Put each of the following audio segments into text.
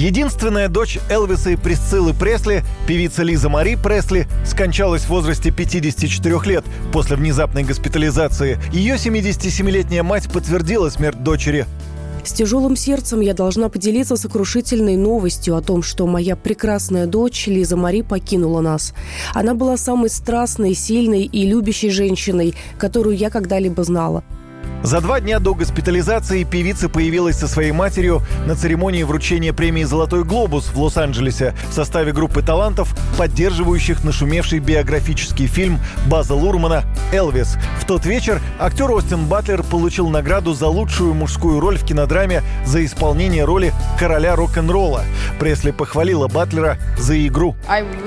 Единственная дочь Элвиса и Присциллы Пресли, певица Лиза Мари Пресли, скончалась в возрасте 54 лет после внезапной госпитализации. Ее 77-летняя мать подтвердила смерть дочери. С тяжелым сердцем я должна поделиться сокрушительной новостью о том, что моя прекрасная дочь Лиза Мари покинула нас. Она была самой страстной, сильной и любящей женщиной, которую я когда-либо знала. За два дня до госпитализации певица появилась со своей матерью на церемонии вручения премии «Золотой глобус» в Лос-Анджелесе в составе группы талантов, поддерживающих нашумевший биографический фильм База Лурмана «Элвис». В тот вечер актер Остин Батлер получил награду за лучшую мужскую роль в кинодраме за исполнение роли короля рок-н-ролла. Пресли похвалила Батлера за игру.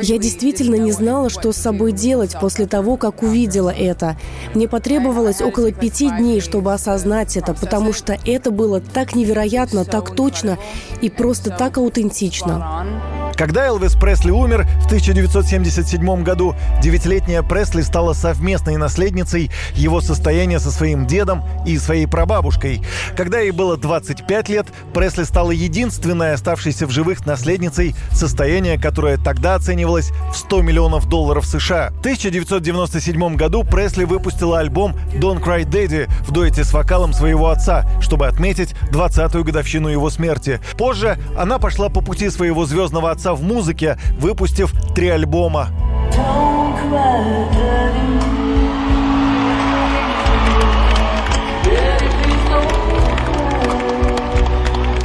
Я действительно не знала, что с собой делать после того, как увидела это. Мне потребовалось около пяти дней, чтобы чтобы осознать это, потому что это было так невероятно, так точно и просто так аутентично. Когда Элвис Пресли умер в 1977 году, девятилетняя Пресли стала совместной наследницей его состояния со своим дедом и своей прабабушкой. Когда ей было 25 лет, Пресли стала единственной оставшейся в живых наследницей состояния, которое тогда оценивалось в 100 миллионов долларов США. В 1997 году Пресли выпустила альбом «Don't Cry Daddy» в дуэте с вокалом своего отца, чтобы отметить 20-ю годовщину его смерти. Позже она пошла по пути своего звездного отца в музыке, выпустив три альбома. Don't cry,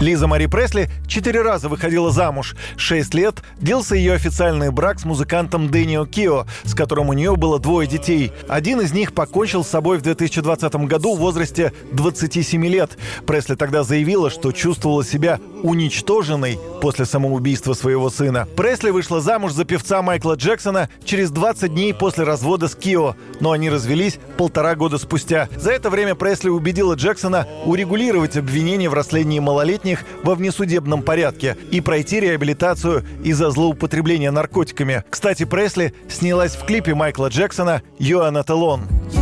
Лиза Мари Пресли четыре раза выходила замуж. Шесть лет длился ее официальный брак с музыкантом Дэнио Кио, с которым у нее было двое детей. Один из них покончил с собой в 2020 году в возрасте 27 лет. Пресли тогда заявила, что чувствовала себя уничтоженной после самоубийства своего сына. Пресли вышла замуж за певца Майкла Джексона через 20 дней после развода с Кио, но они развелись полтора года спустя. За это время Пресли убедила Джексона урегулировать обвинения в расследовании малолетних малолетних во внесудебном порядке и пройти реабилитацию из-за злоупотребления наркотиками. Кстати, Пресли снялась в клипе Майкла Джексона «You are not alone».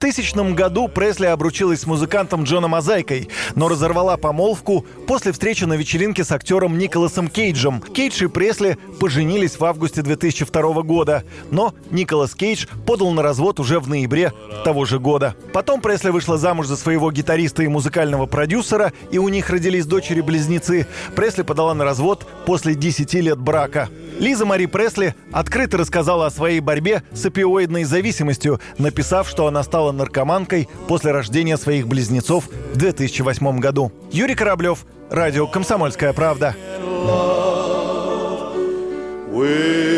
2000 году Пресли обручилась с музыкантом Джоном Мозайкой, но разорвала помолвку после встречи на вечеринке с актером Николасом Кейджем. Кейдж и Пресли поженились в августе 2002 года, но Николас Кейдж подал на развод уже в ноябре того же года. Потом Пресли вышла замуж за своего гитариста и музыкального продюсера, и у них родились дочери-близнецы. Пресли подала на развод после 10 лет брака. Лиза Мари Пресли открыто рассказала о своей борьбе с опиоидной зависимостью, написав, что она стала наркоманкой после рождения своих близнецов в 2008 году. Юрий Кораблев, радио «Комсомольская правда». We